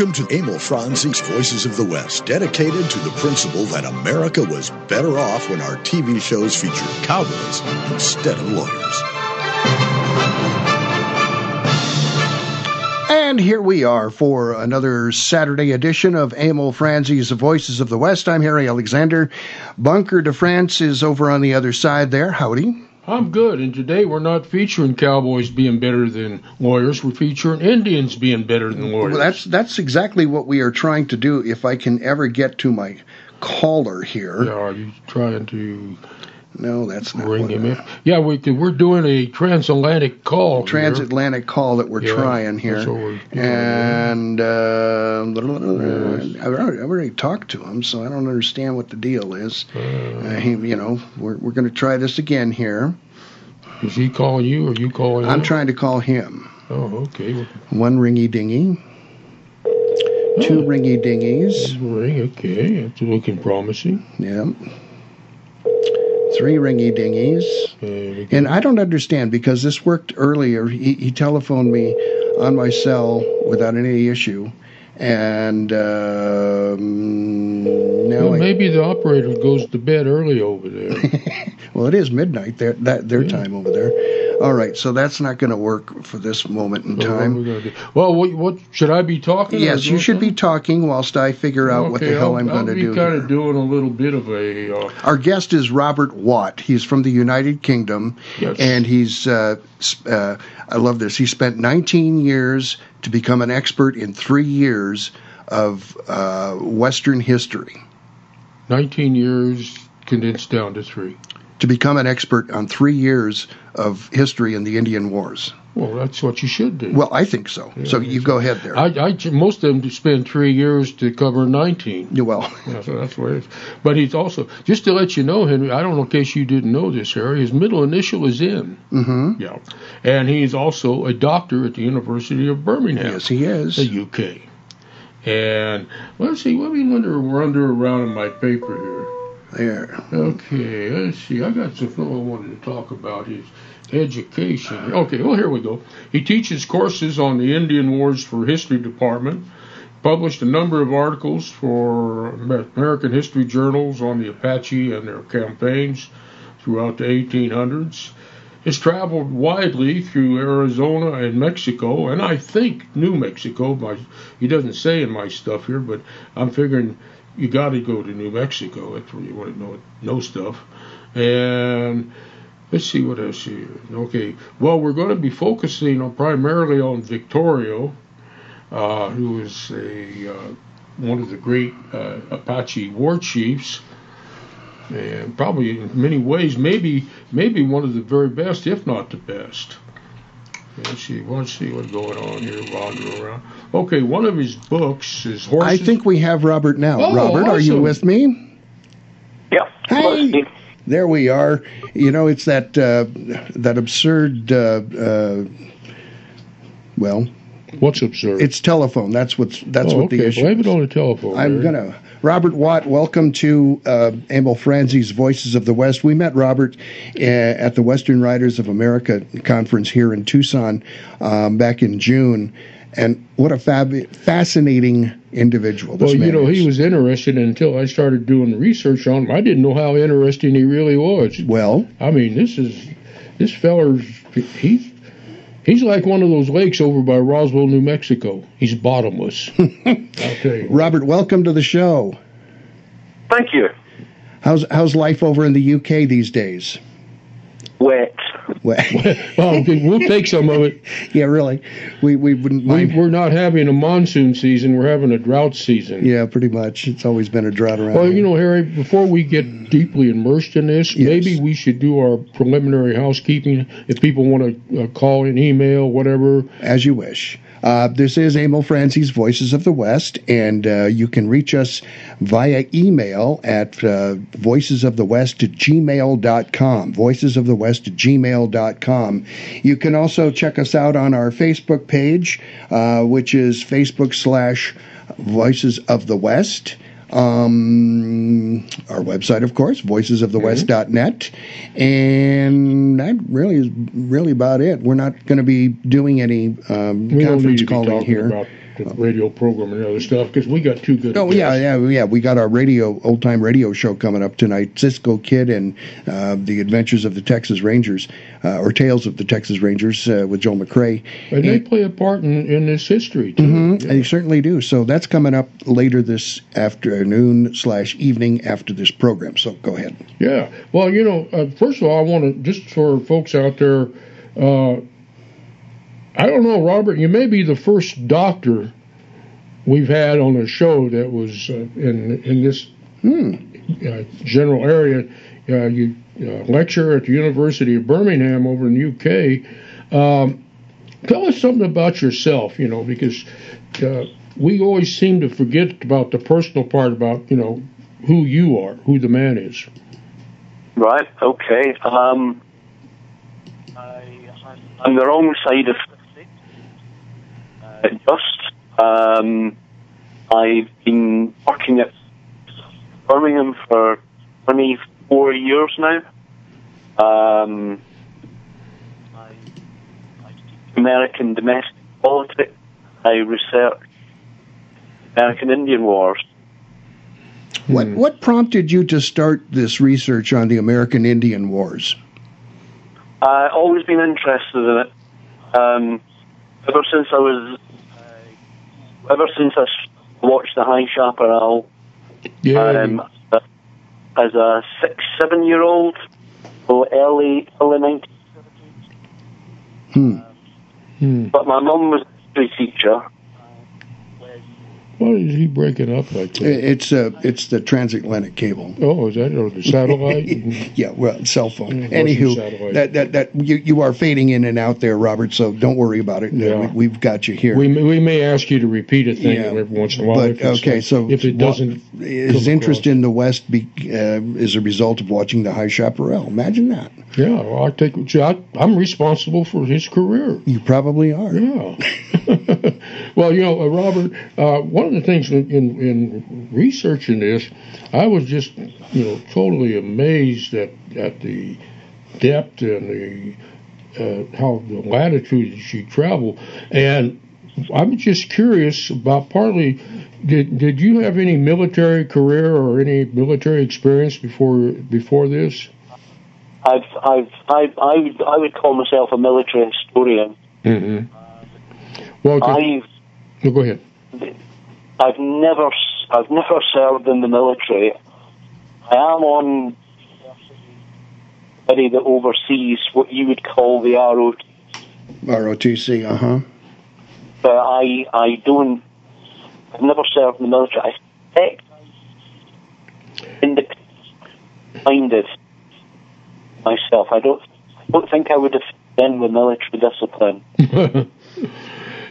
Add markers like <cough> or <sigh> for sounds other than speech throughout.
Welcome to Emil Franzi's Voices of the West, dedicated to the principle that America was better off when our TV shows featured cowboys instead of lawyers. And here we are for another Saturday edition of Emil Franzi's Voices of the West. I'm Harry Alexander. Bunker de France is over on the other side there. Howdy. I'm good, and today we're not featuring cowboys being better than lawyers. We're featuring Indians being better than lawyers. Well, that's that's exactly what we are trying to do. If I can ever get to my caller here. Yeah, are you trying to? No, that's not bring him I- in. Yeah, we we're doing a transatlantic call. transatlantic call that we're Yeah, trying here. we're and uh, I've, already, I've already talked to him, so I don't understand what the deal is. Uh, he, you know, we're, we're going to try this again here. Here. Is he calling you, or you calling him? I'm him? trying to call him. Oh, okay. One ringy dingy, two ringy dingies, Ring. Okay, it's looking promising. yeah, three ringy dingies. And we And I don't understand because this worked earlier. He, he telephoned me on my cell without any issue, and um, now well, I, maybe the operator goes to bed early over there. <laughs> well, it is midnight there that their time over there. All right, so that's not going to work for this moment in So what time. gonna do? Well, what, what should I be talking? Yes, you should be talking whilst I figure out what the hell I'll, I'm going to do. kind here. of doing a little bit of a. Uh, Our guest is Robert Watt. He's from the United Kingdom, Yes. and he's. Uh, uh, I love this. He spent 19 years to become an expert in three years of uh, Western history. 19 years condensed down to three. To become an expert on three years of history in the Indian Wars. Well, that's what you should do. Well, I think so. so you go ahead there. I, I, most of them spend three years to cover 19. Well, <laughs> Yeah, so that's what it is. But he's also, just to let you know, Henry, I don't know in case you didn't know this, Harry, his middle initial is N. hmm Yeah. And he's also a doctor at the University of Birmingham. yes, he is. the UK. And let's see, let me wonder, wander around in my paper here. There. Okay, let's see. I got something I wanted to talk about his education. Okay, well, here we go. He teaches courses on the Indian Wars for History Department, published a number of articles for American history journals on the Apache and their campaigns throughout the 1800s. Has traveled widely through Arizona and Mexico, and I think New Mexico. My, he doesn't say in my stuff here, but I'm figuring you got to go to New Mexico. That's where you want to know know stuff. And let's see what else here. Okay, well, we're going to be focusing on primarily on Victorio, uh, who is a uh, one of the great uh, Apache war chiefs, and probably in many ways, maybe maybe one of the very best, if not the best. Let's see. Let's see what's going on here. Wander around. Okay, one of his books is horses. I think we have Robert now. Oh, Robert, are you with me? Yeah. Hey, there we are. You know, it's that uh, that absurd. Uh, uh, well, What's absurd? it's telephone. That's what's that's oh, what okay. the issue. Blame is. it on the telephone. I'm Larry. gonna. Robert Watt, welcome to uh, Emil Franzi's Voices of the West. We met Robert uh, at the Western Writers of America conference here in Tucson um, back in June, and what a fab- fascinating individual. This Well, you know, is. he was interested until I started doing research on him. I didn't know how interesting he really was. well. I mean, this is this feller's he's he's like one of those lakes over by Roswell, New Mexico. He's bottomless. <laughs> I'll tell you. Robert, welcome to the show. Thank you. How's how's life over in the UK these days? Wet. Well, Well, <laughs> we'll take some of it. yeah, really. We we wouldn't We, mind. we're not having a monsoon season. We're having a drought season. Yeah, pretty much. It's always been a drought around. Well, here. you know, Harry, before we get deeply immersed in this, Yes. maybe we should do our preliminary housekeeping. If people want to uh, call in, email, whatever. as you wish. Uh, this is Emil Franzi's Voices of the West, and uh, you can reach us via email at uh, voicesofthewest at gmail.com. Voices of the West at gmail.com. You can also check us out on our Facebook page, uh, which is Facebook slash Voices of the West. Um, our website, of course, voicesofthewest.net. And that really is really about it. We're not going to be doing any um, conference calling here. Radio program and other stuff because we got two good. Oh yeah, yeah, yeah. We got our radio old time radio show coming up tonight. Cisco Kid and uh, the Adventures of the Texas Rangers, uh, or Tales of the Texas Rangers uh, with Joel McCrea. And they play a part in, in this history too. Mhm, They certainly do. So that's coming up later this afternoon slash evening after this program. So go ahead. Yeah. Well, you know, uh, first of all, I want to just for folks out there. Uh, I don't know, Robert. You may be the first doctor we've had on the show that was uh, in in this uh, general area. Uh, you uh, lecture at the University of Birmingham over in the UK. Um, tell us something about yourself, you know, because uh, we always seem to forget about the personal part about you know who you are, who the man is. Right. Okay. Um, I'm the wrong side of just. Um, I've been working at Birmingham for 24 years now. Um, I, I teach American domestic politics. I research American Indian Wars. What what prompted you to start this research on the American Indian Wars? I've always been interested in it. Um, ever since I was, ever since I watched the High Chaparral Yeah. um, as a six, seven year old, so early, early 1970s. Hmm. Hmm. But my mum was a teacher. Why is he breaking up like that? It's uh, it's the transatlantic cable. Oh, is that or the satellite? <laughs> Yeah, well, cell phone. Mm, Anywho, that that that you you are fading in and out there, Robert. So don't worry about it. Yeah. We, we've got you here. we may, we may ask you to repeat a thing Yeah. every once in a while. But okay, so if it doesn't, his interest across. in the West be, uh, is a result of watching the High Chaparral. Imagine that. yeah, well, I take. I, I'm responsible for his career. You probably are. Yeah. <laughs> well, you know, uh, Robert, uh, one of the things in, in, in researching this, I was just, you know, totally amazed at, at the depth and the uh, how the latitudes you traveled. And I'm just curious about partly, did did you have any military career or any military experience before before this? I've, I've, I've, I would, I would call myself a military historian. Mm-hmm. Well, I've, no, go ahead. I've never, s- I've never served in the military. I am on somebody that oversees what you would call the ROT, ROTC. Uh huh. but I, I don't. I've never served in the military. I suspect independent myself. I don't. I don't think I would have been with military discipline. <laughs>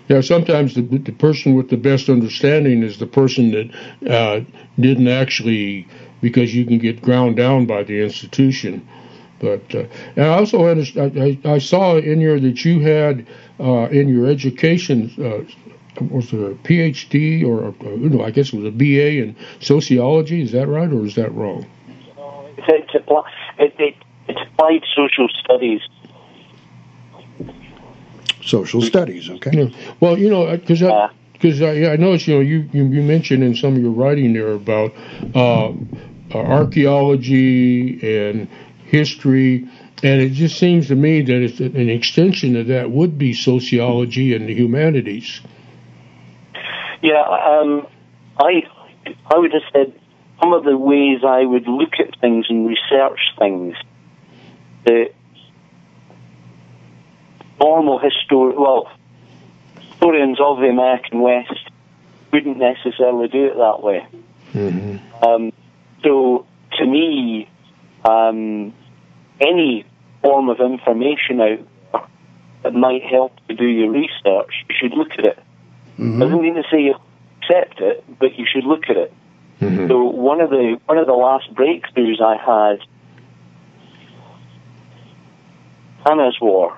yeah, sometimes the, the person with the best understanding is the person that uh, didn't actually, because you can get ground down by the institution. But uh, and I also I, I saw in here that you had uh, in your education uh, was it a PhD or a, no, I guess it was a BA in sociology. Is that right or is that wrong? It's, it's, appli- it, it, it's applied social studies. Social studies. Okay. Yeah. Well, you know, because I, Uh, because I, yeah, I noticed, you know, you, you, you mentioned in some of your writing there about uh, uh, archaeology and history, and it just seems to me that it's an extension of that would be sociology and the humanities. Yeah, um, I I would have said some of the ways I would look at things and research things. The normal histor well, historians of the American West wouldn't necessarily do it that way. Mm-hmm. Um, so to me, um, any form of information out there that might help to do your research, you should look at it. Mhm. Doesn't mean to say you accept it, but you should look at it. Mm-hmm. So one of the one of the last breakthroughs I had, Nana's War,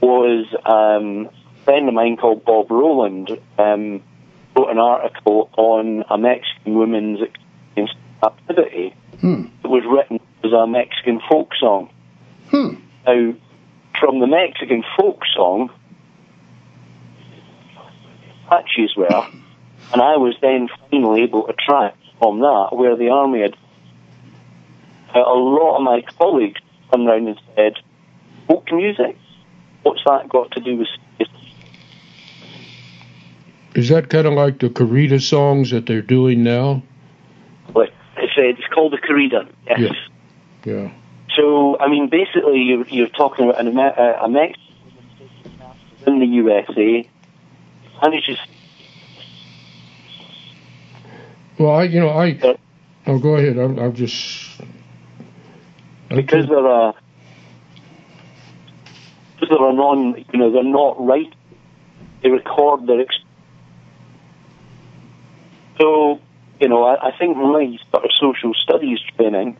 was um, a friend of mine called Bob Rowland um, wrote an article on a Mexican woman's experience captivity. Hmm. It was written as a Mexican folk song. Hmm. Now, from the Mexican folk song, Apaches were, and I was then finally able to track from that where the army had. A lot of my colleagues turned around and said, "Folk music? What's that got to do with?" Is that kind of like the Corrido songs that they're doing now? Like it's, uh, it's called the Corrido. Yes. Yeah. Yeah. So, I mean, basically, you're, you're talking about an, a, a Mexican in the USA, and it's just. Well, I, you know, I. Oh, go ahead. I'm, I'm just. Because they're a. Because they're a non, you know, they're not right. They record their. Ex- so, you know, I, I think my sort of social studies training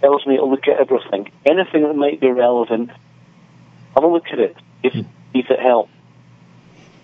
tells me to look at everything. Anything that might be relevant, have a look at it. If, mm. if it helps.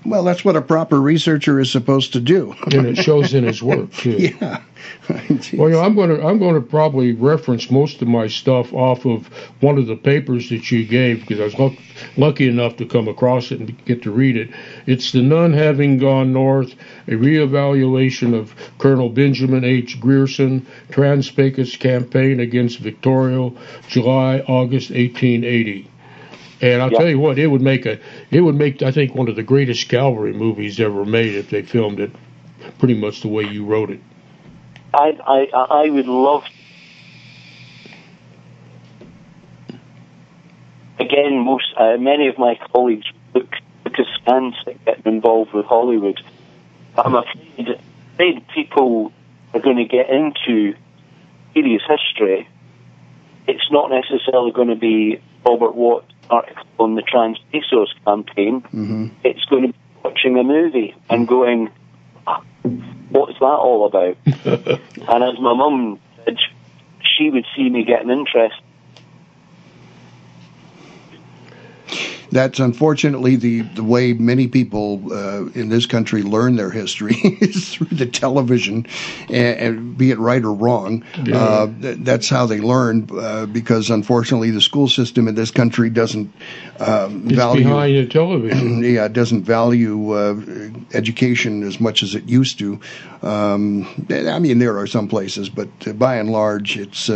Well, that's what a proper researcher is supposed to do. and it shows in his work too. <laughs> yeah. <laughs> well, you know, I'm going to I'm going to probably reference most of my stuff off of one of the papers that you gave because I was luck, lucky enough to come across it and get to read it. It's the None Having Gone North, a reevaluation of Colonel Benjamin H. Grierson, Trans-Pecos campaign against Victorio, July August 1880. And I'll tell you what, it would make a, it would make, I think, one of the greatest cavalry movies ever made if they filmed it, pretty much the way you wrote it. I, I, I would love. Again, most, uh, many of my colleagues look, look askance at getting involved with Hollywood. I'm afraid, afraid people are going to get into serious history. It's not necessarily going to be Robert Watt article on the Trans Pecos campaign, mm-hmm. it's going to be watching a movie and going, ah, what's that all about? <laughs> and as my mum said, she would see me getting interest that's unfortunately the, the way many people uh, in this country learn their history <laughs> is through the television, and, and be it right or wrong. Yeah. Uh, th- that's how they learn uh, because unfortunately the school system in this country doesn't um, value behind the television. <clears throat> yeah, doesn't value uh, education as much as it used to. Um, I mean, there are some places, but by and large, it's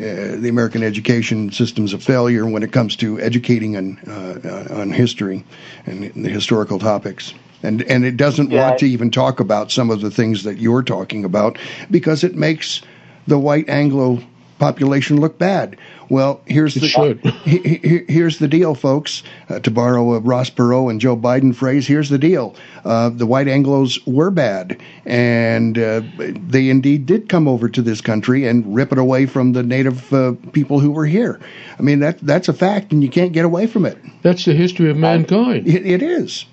uh, uh, the American education system's a failure when it comes to educating on uh, on history and the historical topics. And and it doesn't yeah. want to even talk about some of the things that you're talking about because it makes the white Anglo population look bad. Well, here's the <laughs> he, here's the deal, folks. Uh, to borrow a Ross Perot and Joe Biden phrase, here's the deal: uh, the white Anglo's were bad, and uh, they indeed did come over to this country and rip it away from the native uh, people who were here. I mean that that's a fact, and you can't get away from it. That's the history of mankind. it, it is.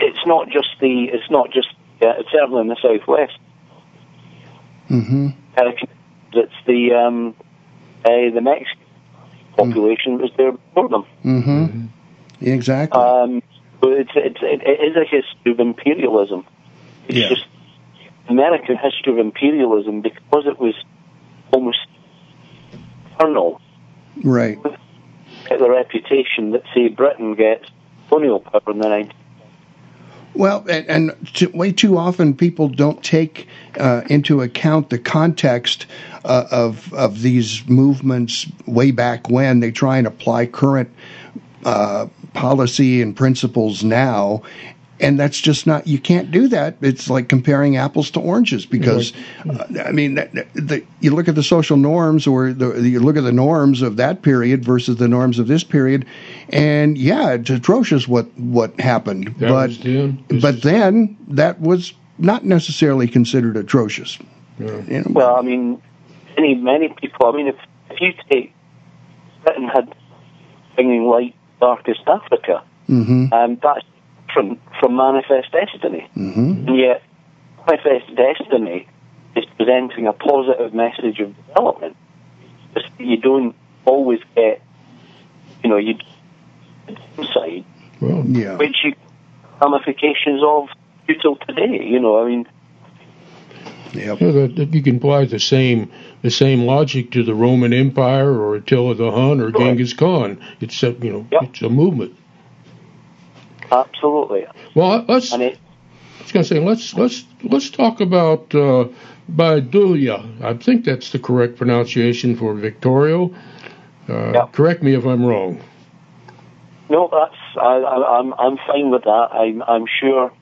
It's not just the. It's not just. Uh, certainly in the southwest. Mm-hmm. It's the um, uh, the Mexican population was there before them. Mm-hmm. Exactly. Um, but it's, it's, it, it is a history of imperialism. It's yeah. just American history of imperialism because it was almost eternal. Right. The reputation that, say, Britain gets colonial power in the 19th well, and, and to, way too often people don't take uh, into account the context uh, of of these movements way back when. They try and apply current uh, policy and principles now, and that's just not you can't do that it's like comparing apples to oranges because uh, i mean the, the, you look at the social norms or the, you look at the norms of that period versus the norms of this period and yeah it's atrocious what what happened that but but then that was not necessarily considered atrocious yeah. you know? well i mean many many people i mean if, if you take britain had bringing light darkest africa mm-hmm. um, that's from from Manifest Destiny. Mm-hmm. And yet, Manifest Destiny is presenting a positive message of development. You don't always get, you know, you insight, well, yeah. which you ramifications of till today. You know, I mean. Yep. You, know, that, you can apply the same the same logic to the Roman Empire or Attila the Hun or Genghis Khan. It's a you know yep. it's a movement. Absolutely. Well, let's it, was going to say let's let's let's talk about uh, Baidulia. I think that's the correct pronunciation for Victorio. Uh, yep. Correct me if I'm wrong. No, that's I, I, I'm I'm fine with that. I'm I'm sure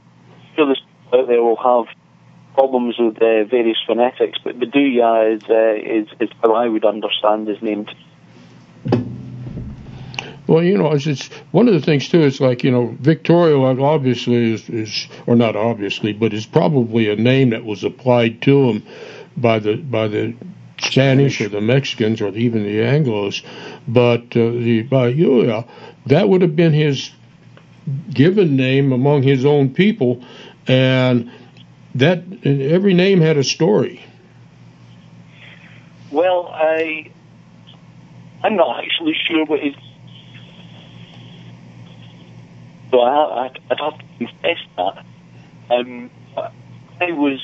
this out there will have problems with uh, various phonetics, but Baidulia is, uh, is is how I would understand his name. Well, you know, it's, it's one of the things too. It's like you know, Victorio obviously is, is, or not obviously, but is probably a name that was applied to him by the by the Spanish or the Mexicans or even the Anglos. But uh, the Baidulia, that would have been his given name among his own people, and that every name had a story. Well, I I'm not actually sure what his so I, would have to confess that. Um, I was,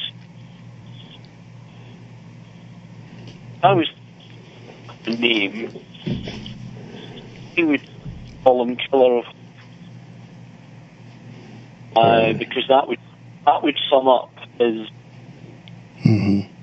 I was the name. He would call him Killer of, uh, because that would that would sum up his. Mm-hmm.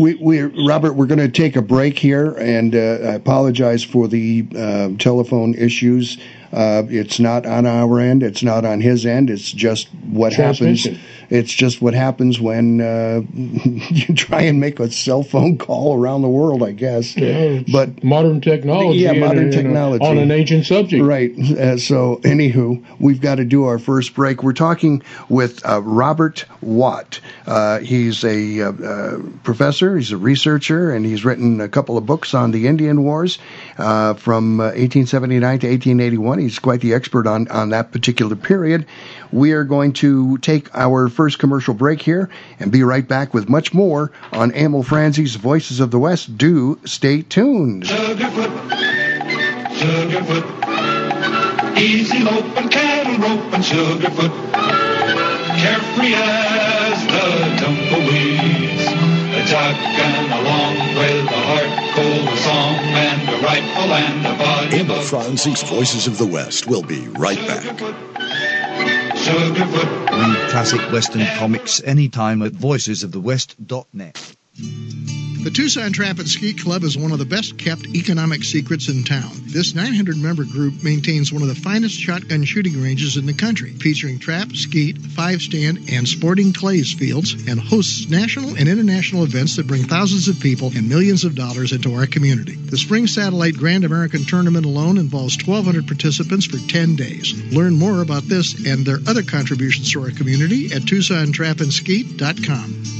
We, we, Robert, we're going to take a break here, and uh, I apologize for the uh, telephone issues. Uh, it's not on our end. It's not on his end. It's just what happens. It's just what happens when uh, <laughs> you try and make a cell phone call around the world. I guess. Yeah, but modern technology. Yeah, modern technology on an ancient subject. Right. Uh, so, anywho, we've got to do our first break. We're talking with uh, Robert Watt. Uh, he's a uh, professor. He's a researcher, and he's written a couple of books on the Indian Wars from 1879 to 1881 He's quite the expert on, on that particular period. We are going to take our first commercial break here and be right back with much more on Emil Franzi's Voices of the West. Do stay tuned. Sugarfoot, Sugarfoot, easy lope and cattle rope and Sugarfoot, carefree as the tumbleweeds, a along with a heart cold a song and a rifle and a body. Emil Franzi's Voices of the West. We'll be right back. Read classic Western comics anytime at voicesofthewest.net. The Tucson Trap and Skeet Club is one of the best kept economic secrets in town. This 900 member group maintains one of the finest shotgun shooting ranges in the country, featuring trap, skeet, five stand, and sporting clays fields, and hosts national and international events that bring thousands of people and millions of dollars into our community. The Spring Satellite Grand American Tournament alone involves 1,200 participants for 10 days. Learn more about this and their other contributions to our community at TucsonTrapandSkeet.com.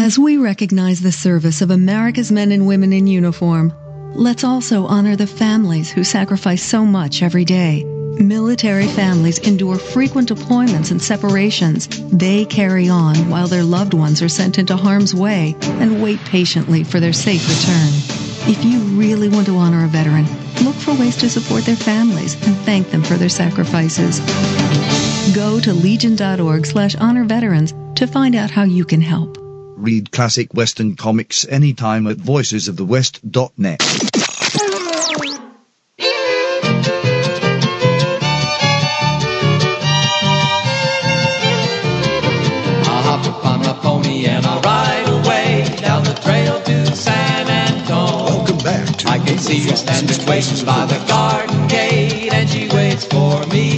As we recognize the service of America's men and women in uniform, let's also honor the families who sacrifice so much every day. Military families endure frequent deployments and separations. They carry on while their loved ones are sent into harm's way and wait patiently for their safe return. If you really want to honor a veteran, look for ways to support their families and thank them for their sacrifices. Go to legion.org slash honor veterans to find out how you can help. Read classic Western comics anytime at voicesofthewest.net. I'll hop upon my pony and I'll ride away down the trail to San Antone. Welcome back to I can see her standing waiting by the garden gate and she waits for me alone. We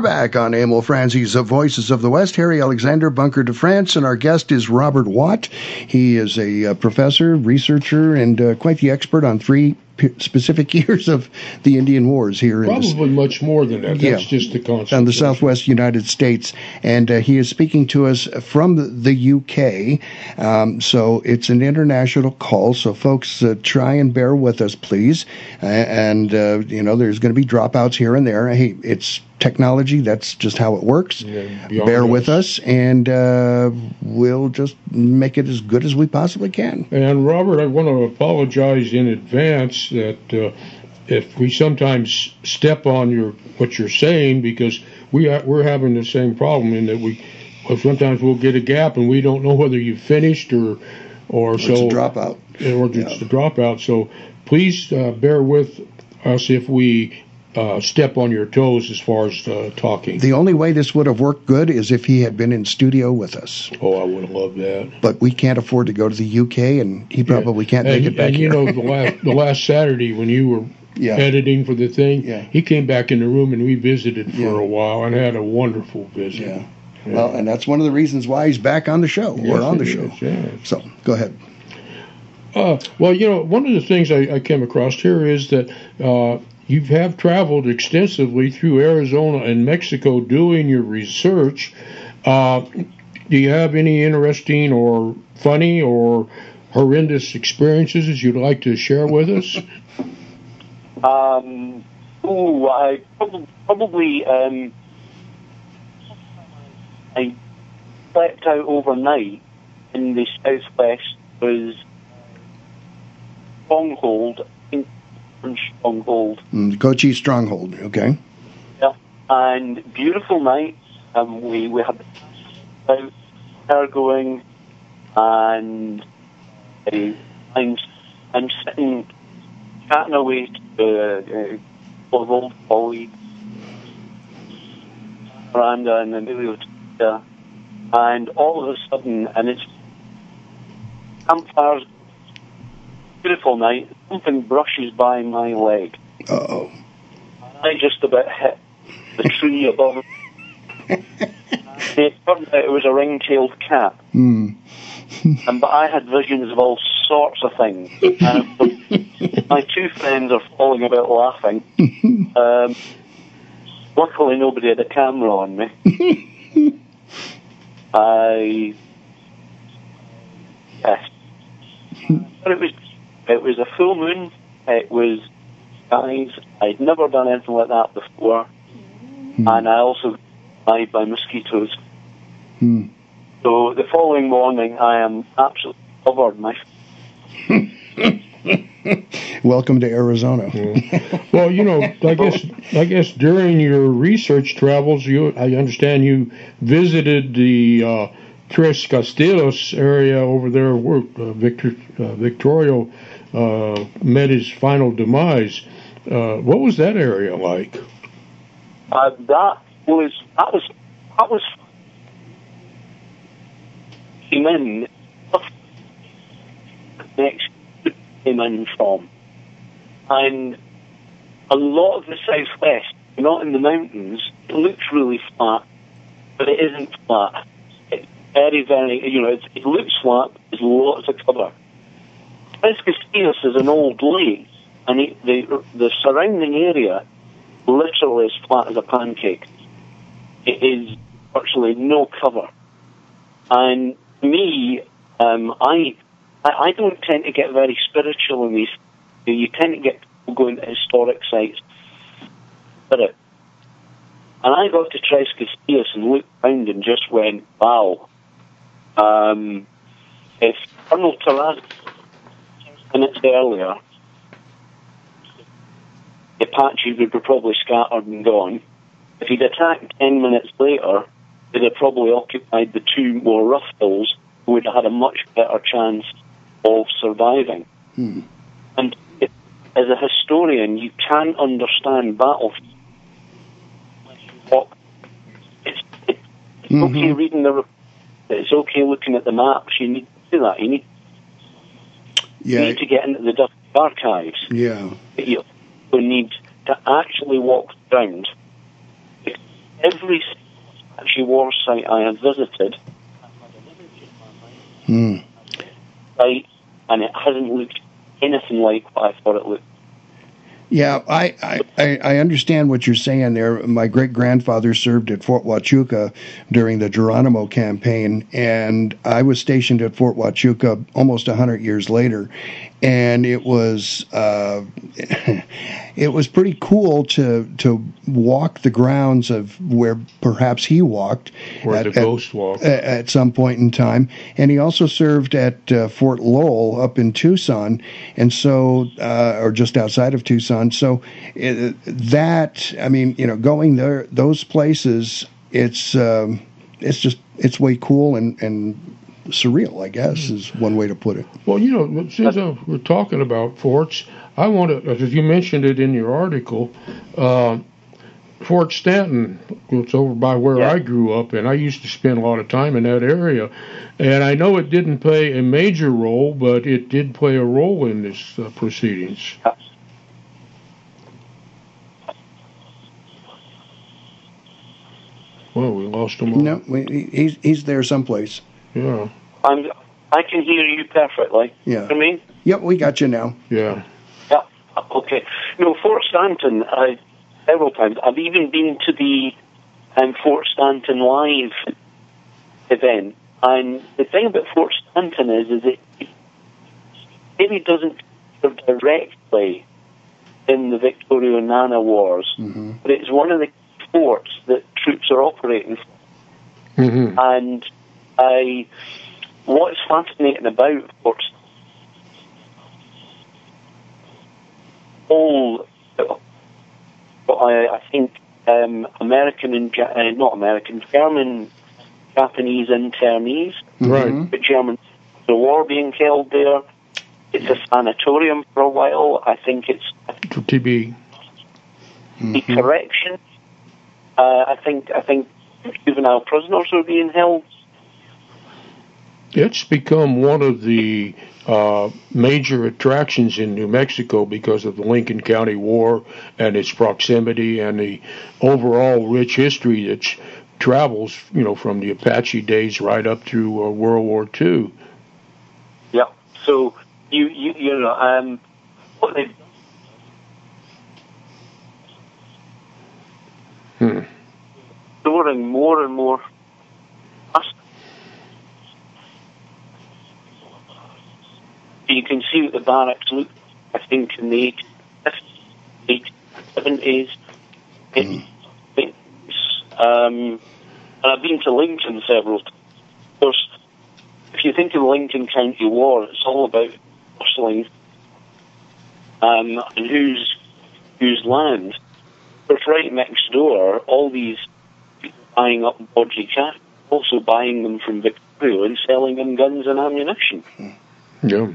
are back on Emil Franzi's Voices of the West. Harry Alexander, Bunker de France, and our guest is Robert Watt. He is a uh, professor, researcher, and uh, quite the expert on three specific <laughs> years of the Indian Wars here. Probably in much more than that. That's yeah, just the concept. On the southwest United States. And uh, he is speaking to us from the UK. Um, so it's an international call. So folks, uh, try and bear with us, please. and, uh, you know, there's going to be dropouts here and there. Hey, it's technology. That's just how it works. Yeah, Bear with us, and uh, we'll just make it as good as we possibly can. And Robert, I want to apologize in advance that uh, if we sometimes step on your what you're saying because we are, we're having the same problem in that we well, sometimes we'll get a gap and we don't know whether you've finished or or It's so a dropout. or just a dropout. So please uh, bear with us if we uh, step on your toes as far as uh, talking. The only way this would have worked good is if he had been in studio with us. oh, I would have loved that. But we can't afford to go to the UK, and he probably can't and, make it back and here. you know the last <laughs> the last Saturday when you were Yeah. editing for the thing, Yeah. he came back in the room and we visited for Yeah. a while and had a wonderful visit. Yeah. Well, and that's one of the reasons why he's back on the show. Yes, We're on the show. is, yeah. So go ahead. Uh, well, you know, one of the things I, I came across here is that uh, you have traveled extensively through Arizona and Mexico doing your research. Uh, do you have any interesting or funny or horrendous experiences you'd like to share with us? <laughs> Um, ooh, I probably, probably um, I slept out overnight in the southwest was Stronghold, in Stronghold, Mm, Cochise Stronghold. Okay. yeah, and beautiful night. Um, we we had out there going, and uh, I'm I'm sitting chatting away to uh, uh, old colleagues, Miranda and Emilio, and all of a sudden, and it's campfires, beautiful night, something brushes by my leg. Uh oh. I just about hit the tree above. it <laughs> turned out it was a ring-tailed cat, Hmm. and but I had visions of all sorts of things. And my two friends are falling about laughing. <laughs> Um, luckily, nobody had a camera on me. <laughs> I yes, but it was it was a full moon. It was guys. I'd never done anything like that before, and I also died by mosquitoes. Hmm. So the following morning, I am absolutely covered. My <laughs> Welcome to Arizona. Well, you know, I guess I guess during your research travels, you I understand you visited the uh, Tres Castillos area over there where uh, Victor uh, Victorio uh, met his final demise. What was that area like? that was that was that was in next came in from, and a lot of the southwest, not in the mountains, it looks really flat, but it isn't flat. It's very, very, you know, it, it looks flat. There's lots of cover. Tres Castillos is an old lake, and it, the the surrounding area literally as flat as a pancake. It is virtually no cover. And me, um, I, I don't tend to get very spiritual in these. You tend to get people going to historic sites. Spirit. And I got to Tres Castillos and looked around and just went, wow. Um, if Colonel Terrazas minutes earlier, the Apaches would be probably scattered and gone. If he'd attacked ten minutes later, they'd have probably occupied the two more rough hills, who would have had a much better chance of surviving. Hmm. And it, as a historian, you can't understand battlefields. It's, it, it's Mhm. okay reading the. re- It's okay looking at the maps. You need to do that. You need, you need to get into the archives Yeah. that you need to actually walk around. Every Apache war site I have visited, Hmm. site, and it hasn't looked anything like what I thought it looked. Yeah, I, I, I understand what you're saying there. My great grandfather served at Fort Huachuca during the Geronimo campaign, and I was stationed at Fort Huachuca almost 100 years later. And it was uh, <laughs> it was pretty cool to to walk the grounds of where perhaps he walked, Where at, the ghost walked. a- at some point in time, and he also served at uh, Fort Lowell up in Tucson, and so uh, or just outside of Tucson. So it, that I mean, you know, going there, those places, it's um, it's just it's way cool and and surreal. I guess is one way to put it. Well, you know, since uh, we're talking about forts, I want to, as you mentioned it in your article, uh, Fort Stanton, it's over by where I grew up, and I used to spend a lot of time in that area. And I know it didn't play a major role, but it did play a role in this uh, proceedings. Well, we lost him. all. No, we, he's he's there someplace. Yeah. I'm, I can hear you perfectly. Yeah. I mean, Yep, we got you now. Yeah. yeah, okay. No, Fort Stanton, I, several times. I've even been to the um, Fort Stanton Live event. And the thing about Fort Stanton is, is it maybe doesn't feature directly in the Victorio and Nana Wars, but it's one of the forts that troops are operating Mm-hmm. and I, what's fascinating about Fort all, but I, I think um, American and uh, not American, German, Japanese internees, Right. the German the war being held there. It's a sanatorium for a while. I think it's For TB. the correction. Uh, I think I think juvenile prisoners are being held. It's become one of the uh, major attractions in New Mexico because of the Lincoln County War and its proximity and the overall rich history that travels, you know, from the Apache days right up through uh, World War II. Yeah. So you you you know um, Hmm. storing more and more. us- You can see what the barracks look. I think in the 80s, 70s. It, it's, um, and I've been to Lincoln several times. Of course, if you think of the Lincoln County War, it's all about hustling um, and whose whose land. But right next door, all these people buying up dodgy cash, also buying them from Victorio and selling them guns and ammunition. Yeah.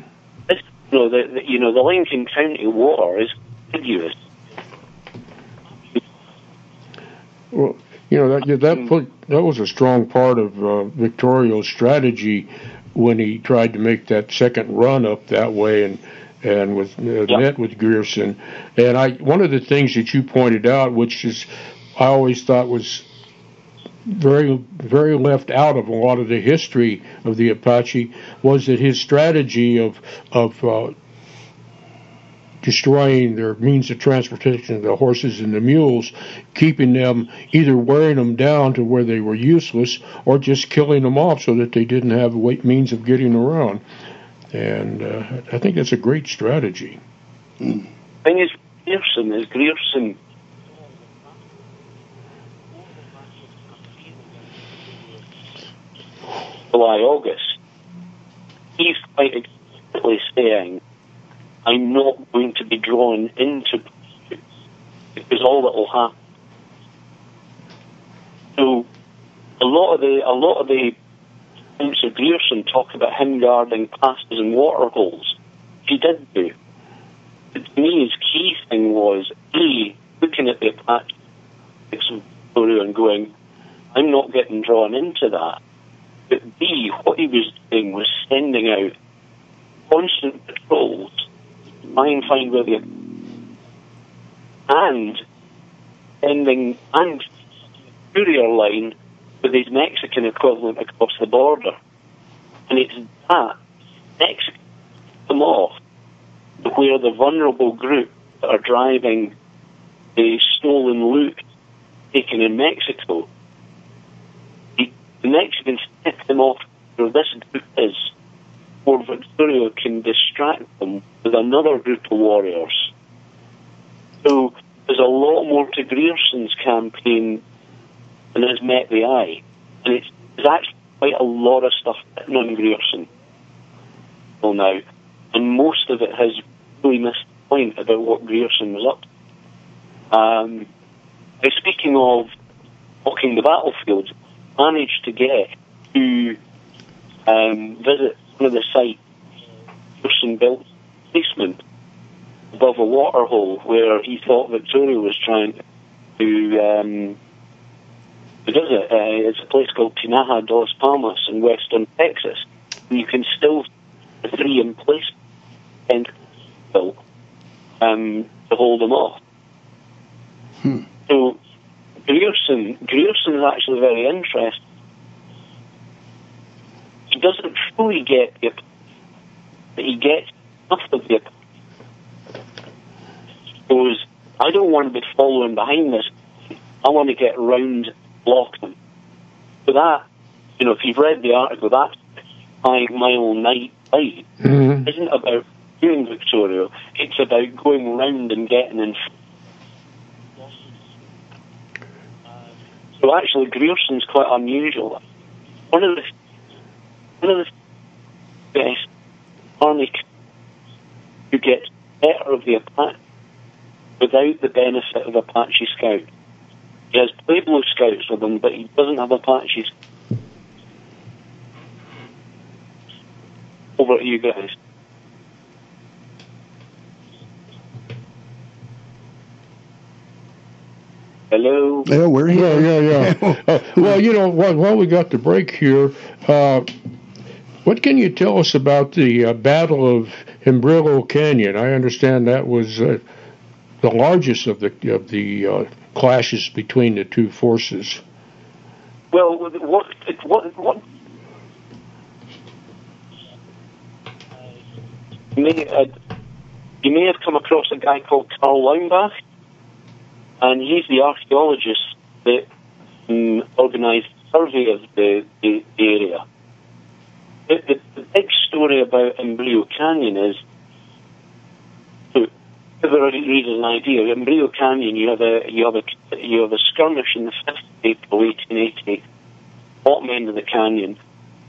Know, the, the, you know, the Lincoln County War is hideous. Well, you know that yeah, that put, that was a strong part of uh, Victorio's strategy when he tried to make that second run up that way and and with uh, met with Grierson. And I one of the things that you pointed out, which is I always thought was very very left out of a lot of the history of the Apache was that his strategy of of uh, destroying their means of transportation, the horses and the mules, keeping them either wearing them down to where they were useless or just killing them off so that they didn't have means of getting around. And uh, I think that's a great strategy. thing is, Grierson is Grierson. July, August. He's quite explicitly saying, "I'm not going to be drawn into because all that will happen." So, a lot of the a lot of the accounts of Grierson talk about him guarding passes and water holes. He did do. But to me, his key thing was A, looking at the Apache and going, I'm not getting drawn into that. But B, what he was doing was sending out constant patrols to try and find where the and sending and courier line with his Mexican equivalent across the border. And it's that Mexican them off where the vulnerable group that are driving the stolen loot taken in Mexico, the, Mexicans tip them off where this group is. before Victorio can distract them with another group of warriors. So there's a lot more to Grierson's campaign than has met the eye. And it's, actually quite a lot of stuff written on Grierson well now. And most of it has really missed the point about what Grierson was up to. Um, speaking of walking the battlefields, managed to get to um, visit one of the sites Grierson built basement above a waterhole where he thought Victorio was trying to um, to visit. Uh, it's a place called Tinaja dos Palmas in western Texas. And you can still see the three in place and built um, to hold them off. Hmm. So Grierson, Grierson is actually very interesting. He doesn't fully get the but he gets enough of the goes, I don't want to be following behind this. I want to get round block them. So that, you know, if you've read the article, that five mile night fight Mhm. isn't about doing Victorio. It's about going round and getting in. So actually, Grierson's quite unusual. One of the one of the best army who gets better of the Apache without the benefit of Apache Scout. He has Pueblo Scouts with him, but he doesn't have Apaches. Over to you guys. Hello. Yeah, we're Yeah, here. yeah, yeah. Uh, <laughs> well, you know, while, while we got the break here, uh, what can you tell us about the uh, Battle of Hembrillo Canyon? I understand that was uh, the largest of the of the uh, clashes between the two forces. Well, what what what? You may, you may have come across a guy called Karl Laumbach, and he's the archaeologist that um, organised the survey of the, the, the area. The, the, the big story about Hembrillo Canyon is, to give reader an idea, Hembrillo Canyon, you have a you have a you have a skirmish in the fifth of April, 1880, bottom end of the canyon.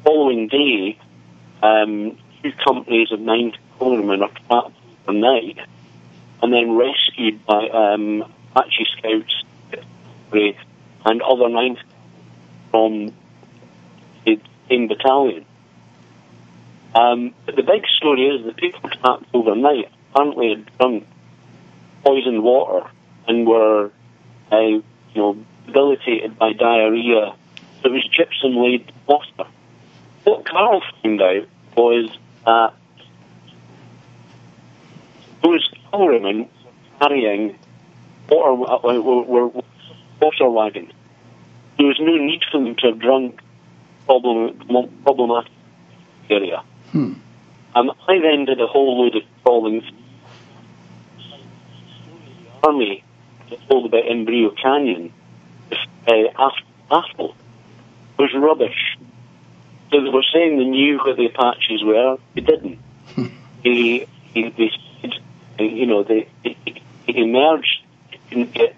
Following day, um, two companies of nine cornermen are trapped overnight and then rescued by um, Apache scouts and other ninth from the same battalion. Um, but the big story is the people trapped overnight apparently had drunk poisoned water and were, uh, you know, debilitated by diarrhea. It was gypsum laid water. What Karl found out was that those cavalrymen carrying water, uh, were, were water wagons. There was no need for them to have drunk problem, problematic area. Hmm. Um, I then did a whole load of crawling. Army told about Hembrillo Canyon uh, after battle was rubbish. So they were saying they knew where the Apaches were. They didn't. they, they, they, you know, they, they emerged. Couldn't get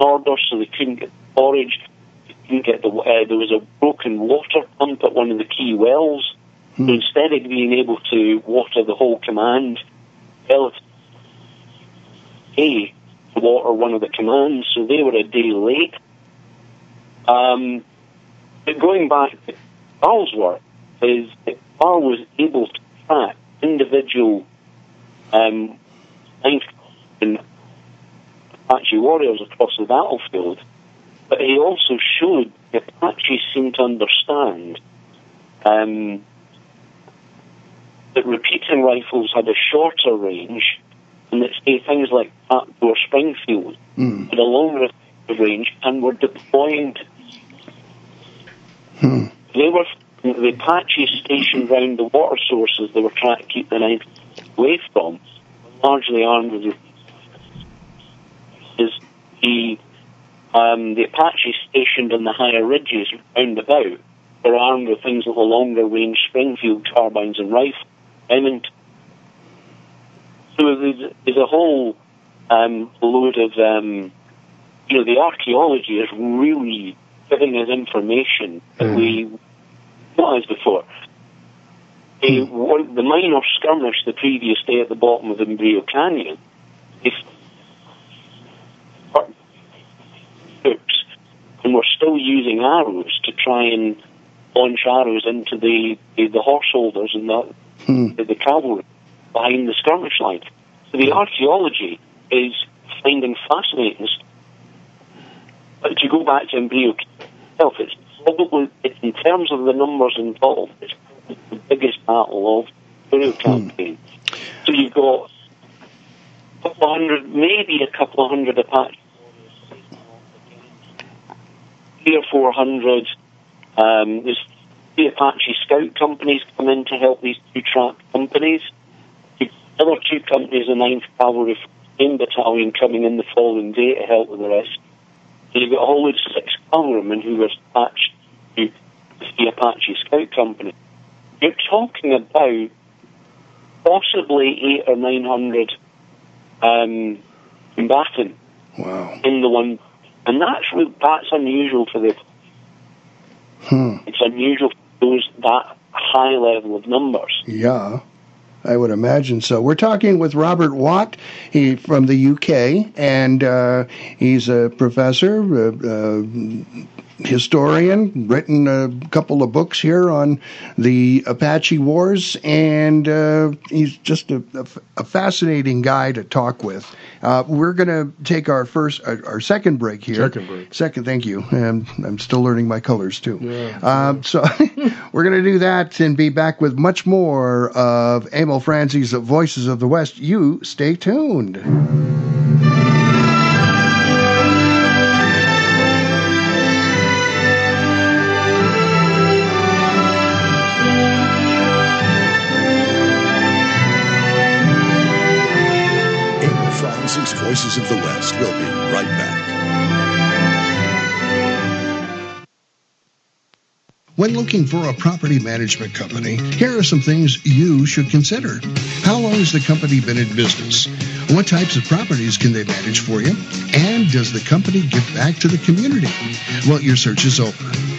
orders, so they couldn't get forage. They couldn't get the. Uh, there was a broken water pump at one of the key wells. So instead of being able to water the whole command, well, A, water one of the commands, so they were a day late. Um, but going back to Karl's work, is that Karl was able to track individual um, and Apache warriors across the battlefield, but he also showed the Apaches seemed to understand um, that repeating rifles had a shorter range, and that say things like Trapdoor Springfield Mm. had a longer range and were deploying. to- Hmm. They were the Apaches stationed around the water sources they were trying to keep the knife away from, largely armed with is the um, the Apaches stationed on the higher ridges round about are armed with things like a longer range Springfield carbines and rifles. Remington. So there's, there's a whole um, load of, um, you know, the archaeology is really giving us information that we not as before. One, the minor skirmish the previous day at the bottom of the Hembrillo Canyon, if books, and we're still using arrows to try and launch arrows into the the, the horse holders and the, hmm. the the cavalry behind the skirmish line. So the hmm. archaeology is finding fascinating. stuff. But to go back to Hembrillo itself, it's probably it's in terms of the numbers involved, it's the biggest battle of the Embryo hmm. campaign. So you've got a couple of hundred, maybe a couple of hundred Apache three or four hundred. Um, there's the Apache Scout companies come in to help these two track companies. The other two companies, the 9th Cavalry Battalion, coming in the following day to help with the rest. So you've got a whole of six cavalrymen who were attached to the Apache Scout Company. You're talking about possibly eight or nine hundred um, combatant Wow. in the one, and that's that's unusual for the. Hmm. It's unusual for those that high level of numbers. Yeah, I would imagine so. We're talking with Robert Watt, he from the UK, and uh, he's a professor, uh, uh, historian, written a couple of books here on the Apache Wars, and uh, he's just a fascinating guy to talk with. Uh, we're going to take our first, our, our second break here. Second break. Second, thank you. And I'm still learning my colors too. Yeah. Um, so <laughs> we're going to do that and be back with much more of Emil Franzi's Voices of the West. You stay tuned. Voices of the West. We'll be right back. When looking for a property management company, here are some things you should consider. How long has the company been in business? What types of properties can they manage for you? And does the company give back to the community? Well, your search is over.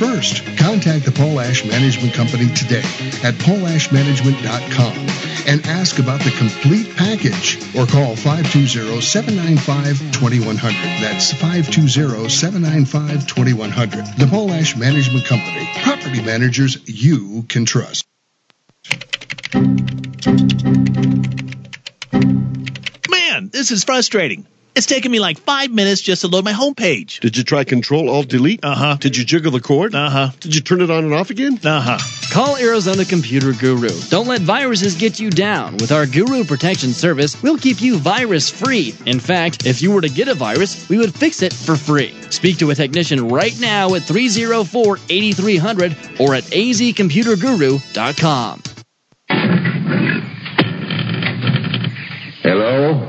first. Contact the Polash Management Company today at polashmanagement.com and ask about the complete package or call 520-795-2100. That's 520-795-2100. The Polash Management Company. Property managers you can trust. Man, this is frustrating. It's taken me like five minutes just to load my homepage. Did you try Control Alt Delete? Uh huh. Did you jiggle the cord? Uh huh. Did you turn it on and off again? Uh huh. Call Arizona Computer Guru. Don't let viruses get you down. With our Guru Protection Service, we'll keep you virus free. In fact, if you were to get a virus, we would fix it for free. Speak to a technician right now at 304 8300 or at azcomputerguru.com. Hello,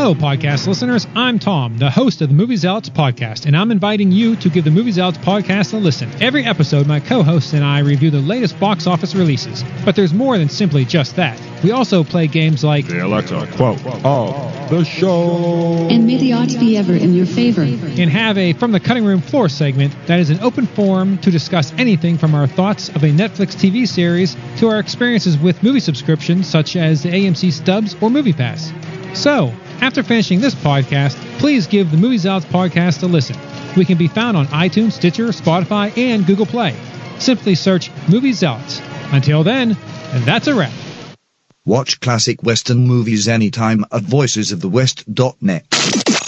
Hello, podcast listeners. I'm Tom, the host of the Movie Zealots podcast, and I'm inviting you to give the Movie Zealots podcast a listen. Every episode, my co hosts and I review the latest box office releases, but there's more than simply just that. We also play games like The Alexa quote of the show. And may the odds be ever in your favor. and have a From the Cutting Room Floor segment that is an open forum to discuss anything from our thoughts of a Netflix TV series to our experiences with movie subscriptions such as the AMC Stubs or MoviePass. So, after finishing this podcast, please give the Movie Zealots podcast a listen. We can be found on iTunes, Stitcher, Spotify, and Google Play. Simply search Movie Zealots. Until then, and that's a wrap. Watch classic Western movies anytime at voicesofthewest.net.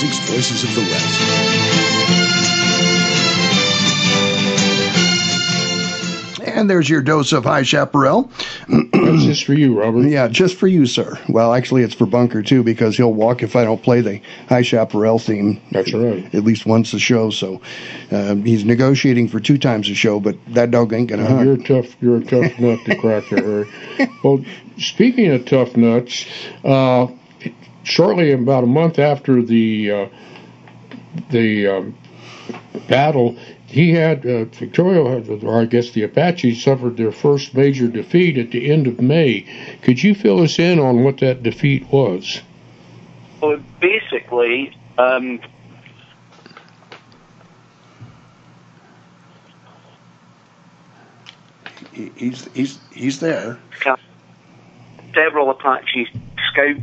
Emil Franzi's Voices of the West. And there's your dose of High Chaparral. That's just for you, Robert. Yeah, just for you, sir. Well, actually, it's for Bunker, too, because he'll walk if I don't play the High Chaparral theme. That's right. At least once a show. So um, he's negotiating for two times a show, but that dog ain't going to Now, hunt. you're a tough. You're a tough nut to crack there, Harry. <laughs> Well, speaking of tough nuts, uh, shortly about a month after the uh, the um, battle, he had uh, Victorio, had, or I guess the Apaches, suffered their first major defeat at the end of May. Could you fill us in on what that defeat was? So basically, um, He- He's, he's, he's there. several Apache scouts,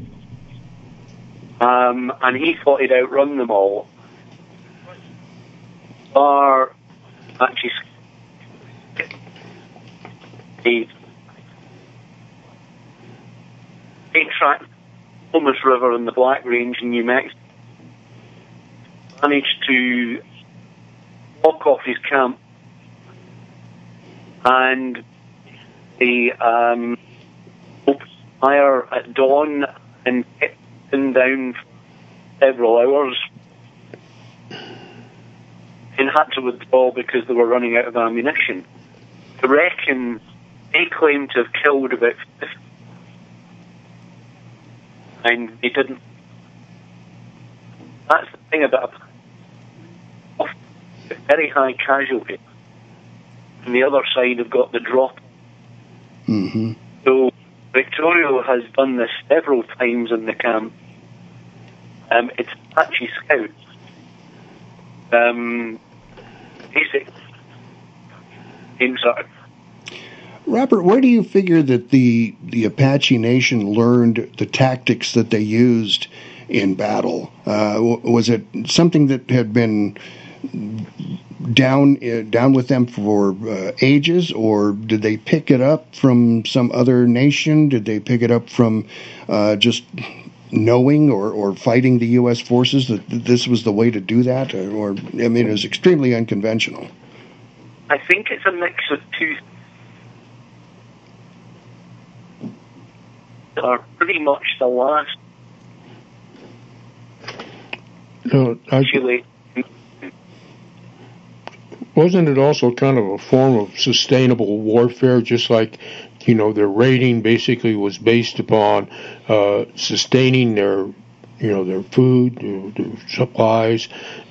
um, and he thought he'd outrun them all. Our actually he they tracked Palomas River in the Black Range in New Mexico, managed to walk off his camp, and the um, fire at dawn and them down several hours and had to withdraw because they were running out of ammunition. The reckon they claimed to have killed about 50 and they didn't. That's the thing about a very high casualty. And the other side have got the drop. Mm-hmm. Victorio has done this several times in the camp. Um, it's Apache Scouts. Um, basic of Robert, where do you figure that the the Apache Nation learned the tactics that they used in battle? Uh, was it something that had been down uh, down with them for uh, ages, or did they pick it up from some other nation? Did they pick it up from uh, just knowing or, or fighting the U.S. forces that this was the way to do that? Or, or I mean, it was extremely unconventional. I think it's a mix of two. Are pretty much the last No, I, Chile. Wasn't it also kind of a form of sustainable warfare, just like you know their raiding basically was based upon uh, sustaining their you know their food, their, their supplies,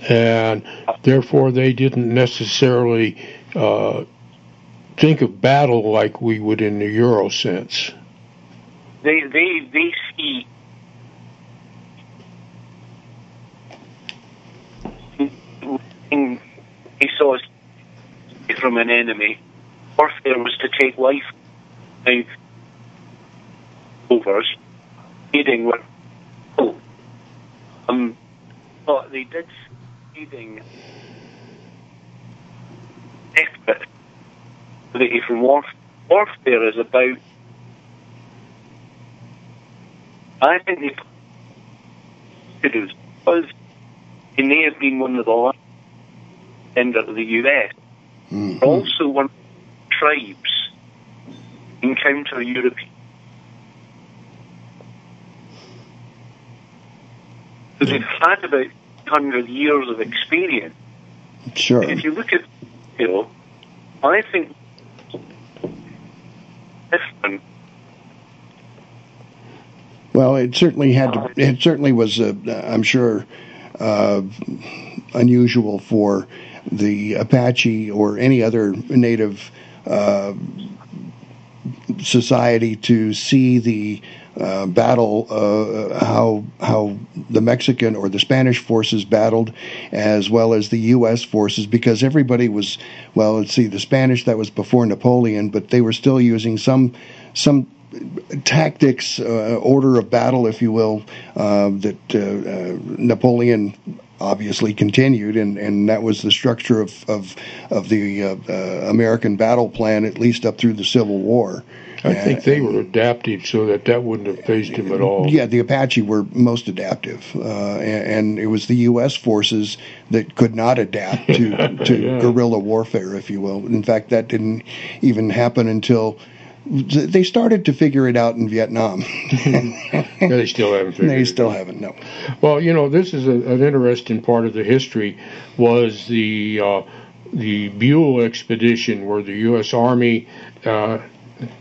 and therefore they didn't necessarily uh, think of battle like we would in the Euro sense. They they they see he saw from an enemy. Warfare was to take life out over us, aiding oh, um, but they did aiding effort from warfare. Warfare is about I think they could have, because he may have been one of the last end of the US. Also, one tribes encounter European. So they've had about 100 years of experience. Sure. If you look at, you know, I think different. Well, it certainly had to. It certainly was. Uh, I'm sure uh, unusual for the Apache or any other native uh, society to see the uh, battle, uh, how how the Mexican or the Spanish forces battled, as well as the U.S. forces, because everybody was well. Let's see, the Spanish that was before Napoleon, but they were still using some some tactics, uh, order of battle, if you will, uh, that uh, uh, Napoleon obviously continued, and, and that was the structure of of, of the uh, uh, American battle plan, at least up through the Civil War. I think they were adapted so that that wouldn't have phased him at all. Yeah, the Apache were most adaptive, uh, and, and it was the U.S. forces that could not adapt to, <laughs> to Yeah. guerrilla warfare, if you will. In fact, that didn't even happen until they started to figure it out in Vietnam. <laughs> Yeah, they still haven't figured they still haven't. No. Well, you know, this is a, an interesting part of the history was the uh, the Buell expedition, where the U.S. Army uh,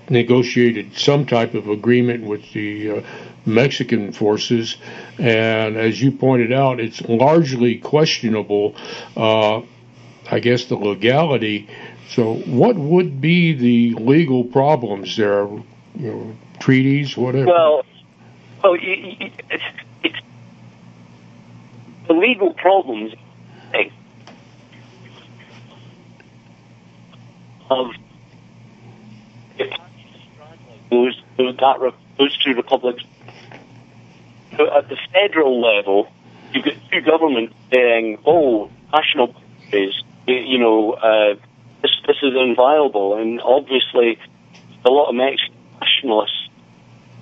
negotiated some type of agreement with the uh, Mexican forces, and as you pointed out, it's largely questionable. Uh, I guess the legality. So, what would be the legal problems there? You know, treaties, whatever. Well, well, it's, it's the legal problems of those, that, re- those two republics. So at the federal level, you've got two governments saying, "Oh, national is you know uh, this this is inviolable," and obviously a lot of Mexican nationalists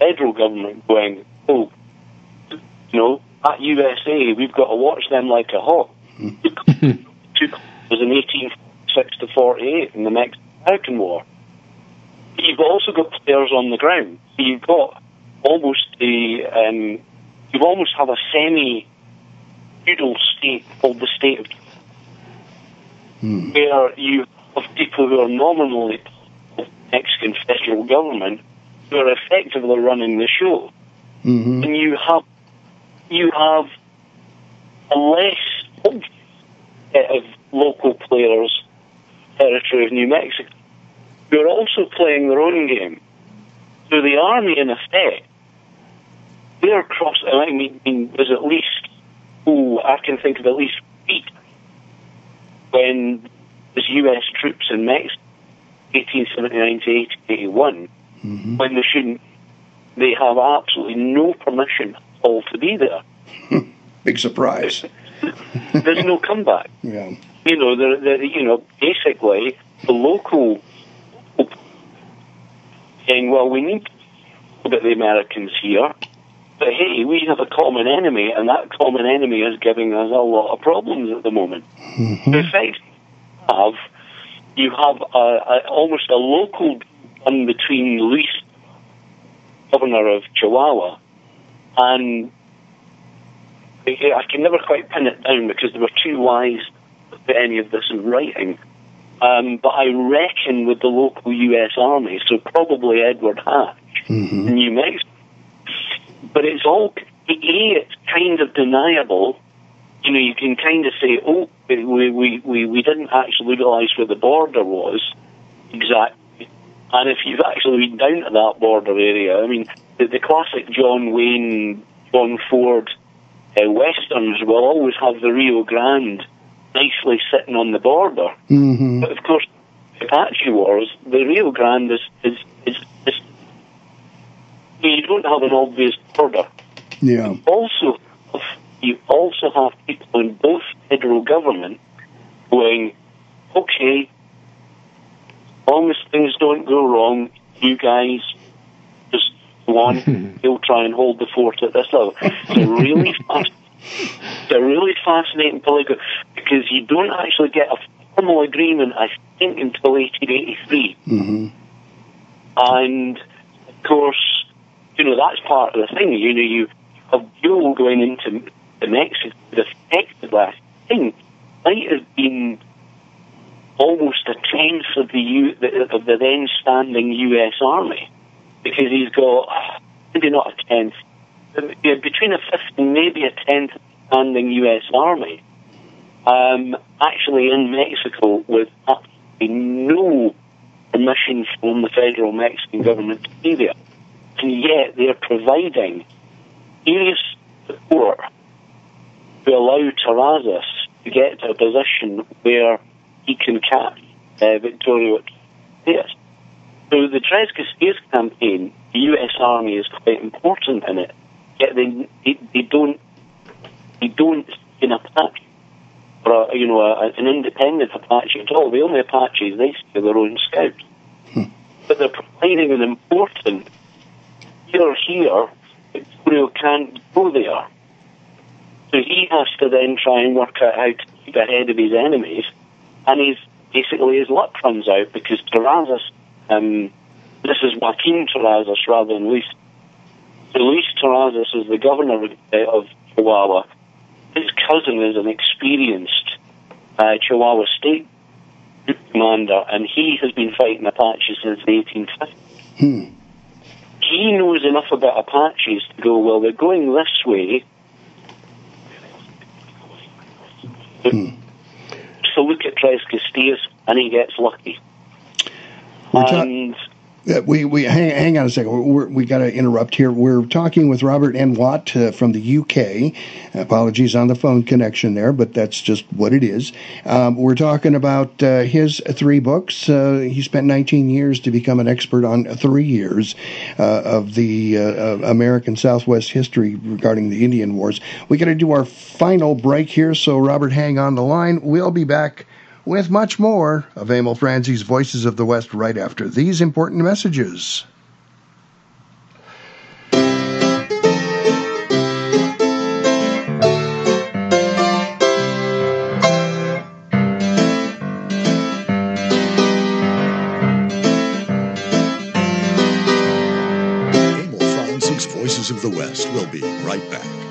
federal government going, oh, you know, at USA, we've got to watch them like a hawk. <laughs> Took was in 1846 to 48 in the Mexican-American War. You've also got players on the ground. You've got almost the, um, you almost have a semi-feudal state called the state of where you have people who are nominally Mexican federal government who are effectively running the show. Mm-hmm. And you have you have a less set of local players, territory of New Mexico, who are also playing their own game. So the army, in effect, they're cross. I mean, I mean, there's at least, oh, I can think of at least eight when there's U.S. troops in Mexico, 1879 to 1881, when they shouldn't. They have absolutely no permission at all to be there. <laughs> Big surprise. <laughs> There's no comeback. Yeah. You know, they're, they're, you know, basically the local saying, well, we need about the Americans here, but hey, we have a common enemy, and that common enemy is giving us a lot of problems at the moment. Mm-hmm. In fact, you have you have a, a, almost a local one between Luis, governor of Chihuahua, and I can never quite pin it down because there were too wise to put any of this in writing. Um, but I reckon with the local U.S. Army, so probably Edward Hatch, Mm-hmm. in New Mexico. But it's all, A, it's kind of deniable. You know, you can kind of say, oh, we, we, we, we didn't actually realise where the border was exactly. And if you've actually been down to that border area, I mean, the, the classic John Wayne, John Ford uh, westerns will always have the Rio Grande nicely sitting on the border. Mm-hmm. But of course, the Apache Wars, the Rio Grande is, is, is, is you don't have an obvious border. Yeah. Also, you also have people in both federal government going, okay, as long as things don't go wrong, you guys just one, he'll <laughs> try and hold the fort at this level. It's a really <laughs> fast, it's a really fascinating political because you don't actually get a formal agreement, I think, until 1883. Mm-hmm. And of course, you know that's part of the thing. You know, you have Buell going into the Mexico. The effective last thing might have been almost a tenth of the U, of the then standing U.S. Army because he's got maybe not a tenth, between a fifth and maybe a tenth standing U.S. Army. Um, actually, in Mexico, with absolutely no permission from the federal Mexican government to be there, and yet they're providing serious support to allow Terrazas to get to a position where he can catch uh, Victorio Yes. So the Tres Castillos campaign, the U.S. Army is quite important in it. Yet they they, they don't they don't in Apache or a, you know a, an independent Apache at all. The only Apaches they see are their own scouts, but they're providing an important. You're here, Victorio can't go there. So he has to then try and work out how to keep ahead of his enemies, and he's basically his luck runs out because Terrazas, um, this is Joaquin Terrazas rather than Luis. So Luis Terrazas is the governor uh, of Chihuahua. His cousin is an experienced uh, Chihuahua state commander, and he has been fighting Apaches since the 1850s. Hmm. He knows enough about Apaches to go, well, they're going this way. Hmm. So look at Tres Castillos, and he gets lucky. We're ta- and we we hang, hang on a second. We're, we got to interrupt here. We're talking with Robert N. Watt uh, from the UK. Apologies on the phone connection there, but that's just what it is. Um, we're talking about uh, his three books. Uh, he spent 19 years to become an expert on three years uh, of the uh, American Southwest history regarding the Indian Wars. We got to do our final break here, so Robert, hang on the line. We'll be back with much more of Emil Franzi's Voices of the West right after these important messages. Voices of the West will be right back.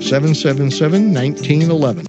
777 1911.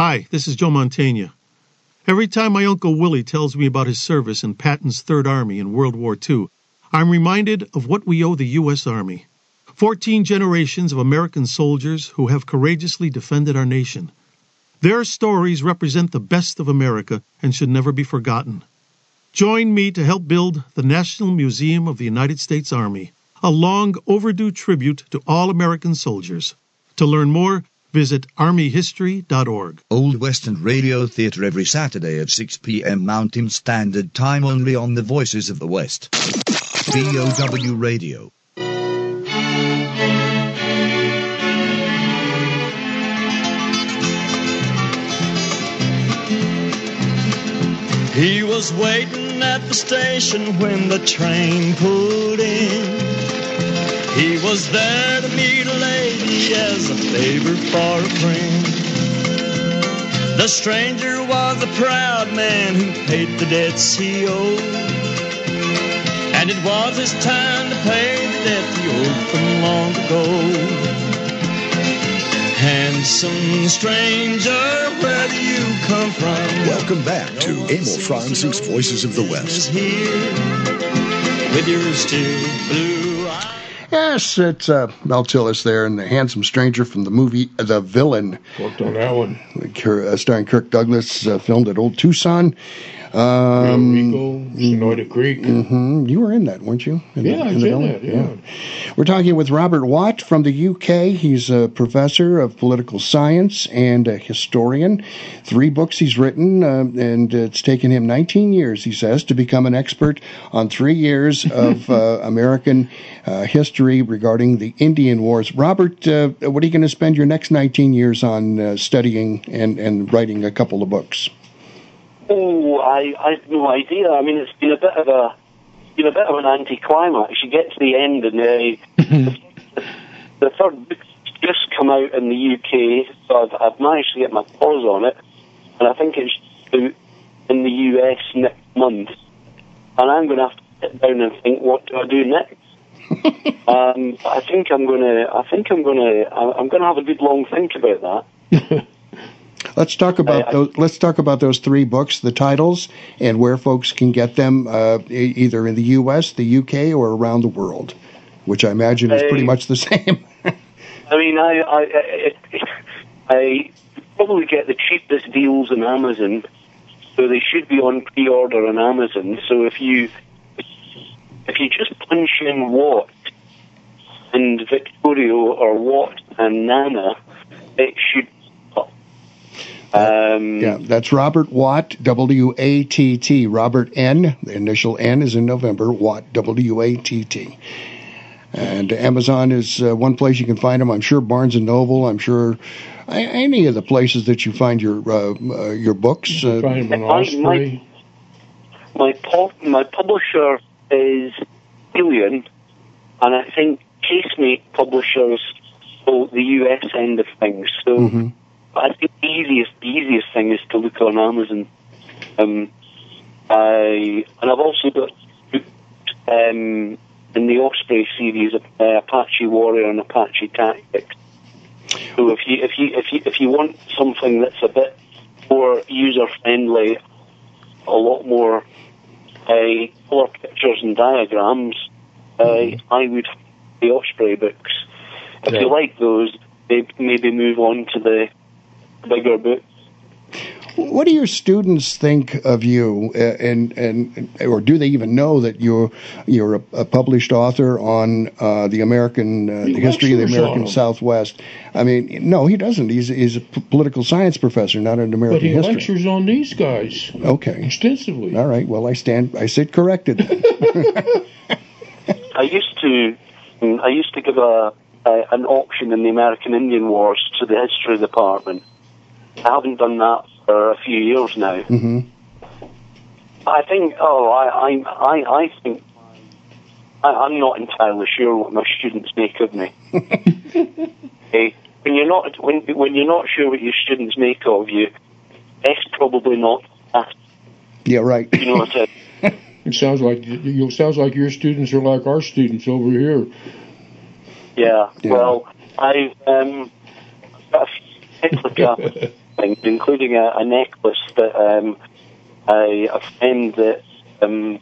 Hi, this is Joe Mantegna. Every time my Uncle Willie tells me about his service in Patton's Third Army in World War II, I'm reminded of what we owe the U.S. Army. Fourteen generations of American soldiers who have courageously defended our nation. Their stories represent the best of America and should never be forgotten. Join me to help build the National Museum of the United States Army, a long overdue tribute to all American soldiers. To learn more, visit armyhistory.org. Old Western Radio Theatre every Saturday at 6 p.m. Mountain Standard Time only on the Voices of the West. VOW Radio. He was waiting at the station when the train pulled in. He was there to meet a lady as a favor for a friend. The stranger was a proud man who paid the debts he owed. And it was his time to pay the debt he owed from long ago. Handsome stranger, where do you come from? Welcome back to Emil Franzi's Voices of the West. Here with your still blue eyes. Yes, it's uh, Mel Tillis there and the handsome stranger from the movie The Villain. Worked on that one. Uh, starring Kirk Douglas, uh, filmed at Old Tucson. Um, Rico, Sonoda Creek. hmm You were in that, weren't you? In Yeah, I was in Villain? that, yeah. We're talking with Robert Watt from the UK. He's a professor of political science and a historian. Three books he's written, uh, and it's taken him 19 years, he says, to become an expert on three years <laughs> of uh, American uh, history regarding the Indian Wars. Robert, uh, what are you going to spend your next 19 years on uh, studying and, and writing a couple of books? Oh, I, I have no idea. I mean, it's been a bit of a, been a bit of an anticlimax. You get to the end, and uh, <laughs> the third book's just come out in the UK, so I've, I've managed to get my paws on it, and I think it's out in the US next month. And I'm going to have to sit down and think, what do I do next? <laughs> um, I think I'm going to. I think I'm going to. I'm going to have a good long think about that. <laughs> Let's talk about I- I- those. Let's talk about those three books, the titles, and where folks can get them, uh, either in the U.S., the U.K., or around the world, which I imagine is pretty much the <laughs> same. I mean, I, I, I, I probably get the cheapest deals on Amazon, so they should be on pre-order on Amazon. So if you if you just punch in Watt and Victorio or Watt and Nana, it should. Um, yeah, that's Robert Watt, W A T T. Robert N. The initial N is in November. Watt, W A T T. And Amazon is uh, one place you can find them. I'm sure Barnes and Noble. I'm sure a- any of the places that you find your uh, uh, your books. Uh, Find them on My- my pub, my publisher is Helion, and I think Casemate publishers for the US end of things. So mhm. I think the easiest the easiest thing is to look on Amazon. Um, I and I've also got um, in the Osprey series uh, Apache Warrior and Apache Tactics. So if you if you if you if you want something that's a bit more user friendly, a lot more uh, color pictures and diagrams, uh, I would the Osprey books. If Yeah. you like those, maybe move on to the bigger books. What do your students think of you, uh, and and or do they even know that you're you're a, a published author on uh, the American uh, the history of the American. Southwest? I mean, no, he doesn't. He's he's a p- political science professor, not an American. But American he history. lectures on these guys Okay, extensively. all right. Well, I stand. I sit corrected. <laughs> I used to, mm, I used to give a, a an option in the American Indian Wars to the history department. I haven't done that for a few years now. hmm I think, oh, I, I, I, I think, I, I'm not entirely sure what my students make of me. hey, <laughs> when you're not, when when you're not sure what your students make of you, it's probably not. that. Yeah, right. You know what I <laughs> It sounds like you sounds like your students are like our students over here. Yeah. Yeah. Well, I've um, got a <laughs> few replica things, including a, a necklace that um, a, a friend that um,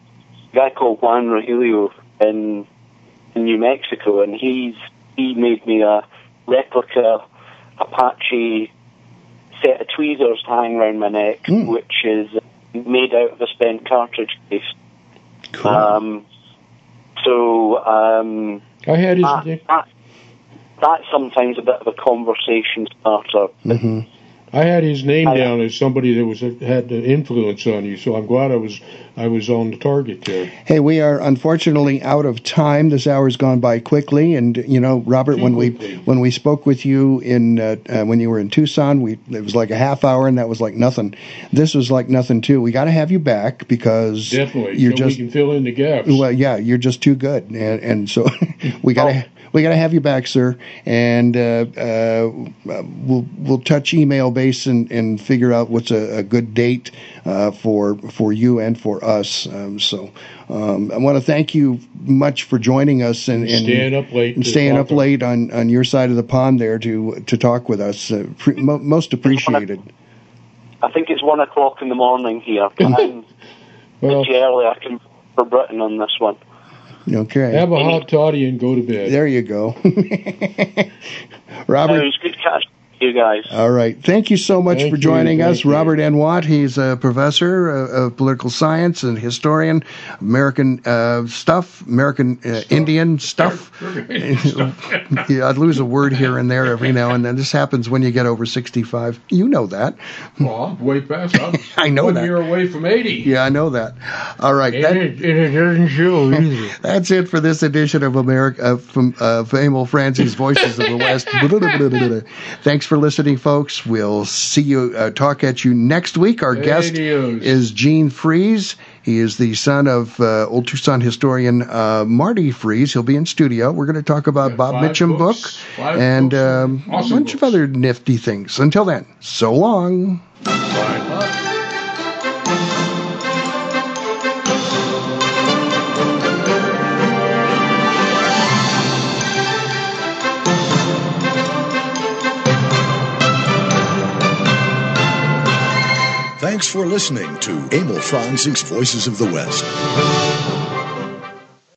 a guy called Juan Rogelio in in New Mexico, and he's he made me a replica Apache set of tweezers to hang around my neck, Mm. which is made out of a spent cartridge case. Cool. Um, so um, had his that, that, that's sometimes a bit of a conversation starter. hmm I had his name I- down as somebody that was had an influence on you, so I'm glad I was I was on the target there. Hey, we are unfortunately out of time. This hour's gone by quickly, and you know, Robert, when we when we spoke with you in uh, uh, when you were in Tucson, we it was like a half hour, and that was like nothing. This was like nothing too. We got to have you back because Definitely, you're so just we can fill in the gaps. well, yeah, you're just too good, and and so <laughs> we got to we we got to have you back, sir, and uh, uh, we'll we'll touch email base and, and figure out what's a, a good date uh, for for you and for us. Um, so um, I want to thank you much for joining us and, and Staying up late and staying up late on, on your side of the pond there to to talk with us. Uh, pre- mo- most appreciated. I think it's one o'clock in the morning here. <laughs> I'm Well- pretty early. I can for Britain on this one. Okay. Have a hot toddy and go to bed. There you go. <laughs> It Robert. was good catching you guys. All right. Thank you so much Thank for joining thank us. you. Robert N. Watt, he's a professor uh, of political science and historian, American uh, stuff, American uh, Indian <laughs> stuff. yeah, I'd lose a word here and there every now and then. This happens when you get over 65. You know that. Well, I'm way past. I'm <laughs> I know one that. year away from 80. Yeah, I know that. All right. And, that- it, and it doesn't show <laughs> either. That's it for this edition of America uh, from uh, Emil Franzi's Voices of the West. Thanks for listening, folks. We'll see you, uh, talk at you next week. Our guest Adios. is Gene Fries. He is the son of uh, old Tucson historian uh, Marty Fries. He'll be in studio. We're going to talk about Bob Mitchum books, book and books, um, awesome a bunch of other nifty things. Until then, so long. Thanks for listening to Emil Franzi's Voices of the West.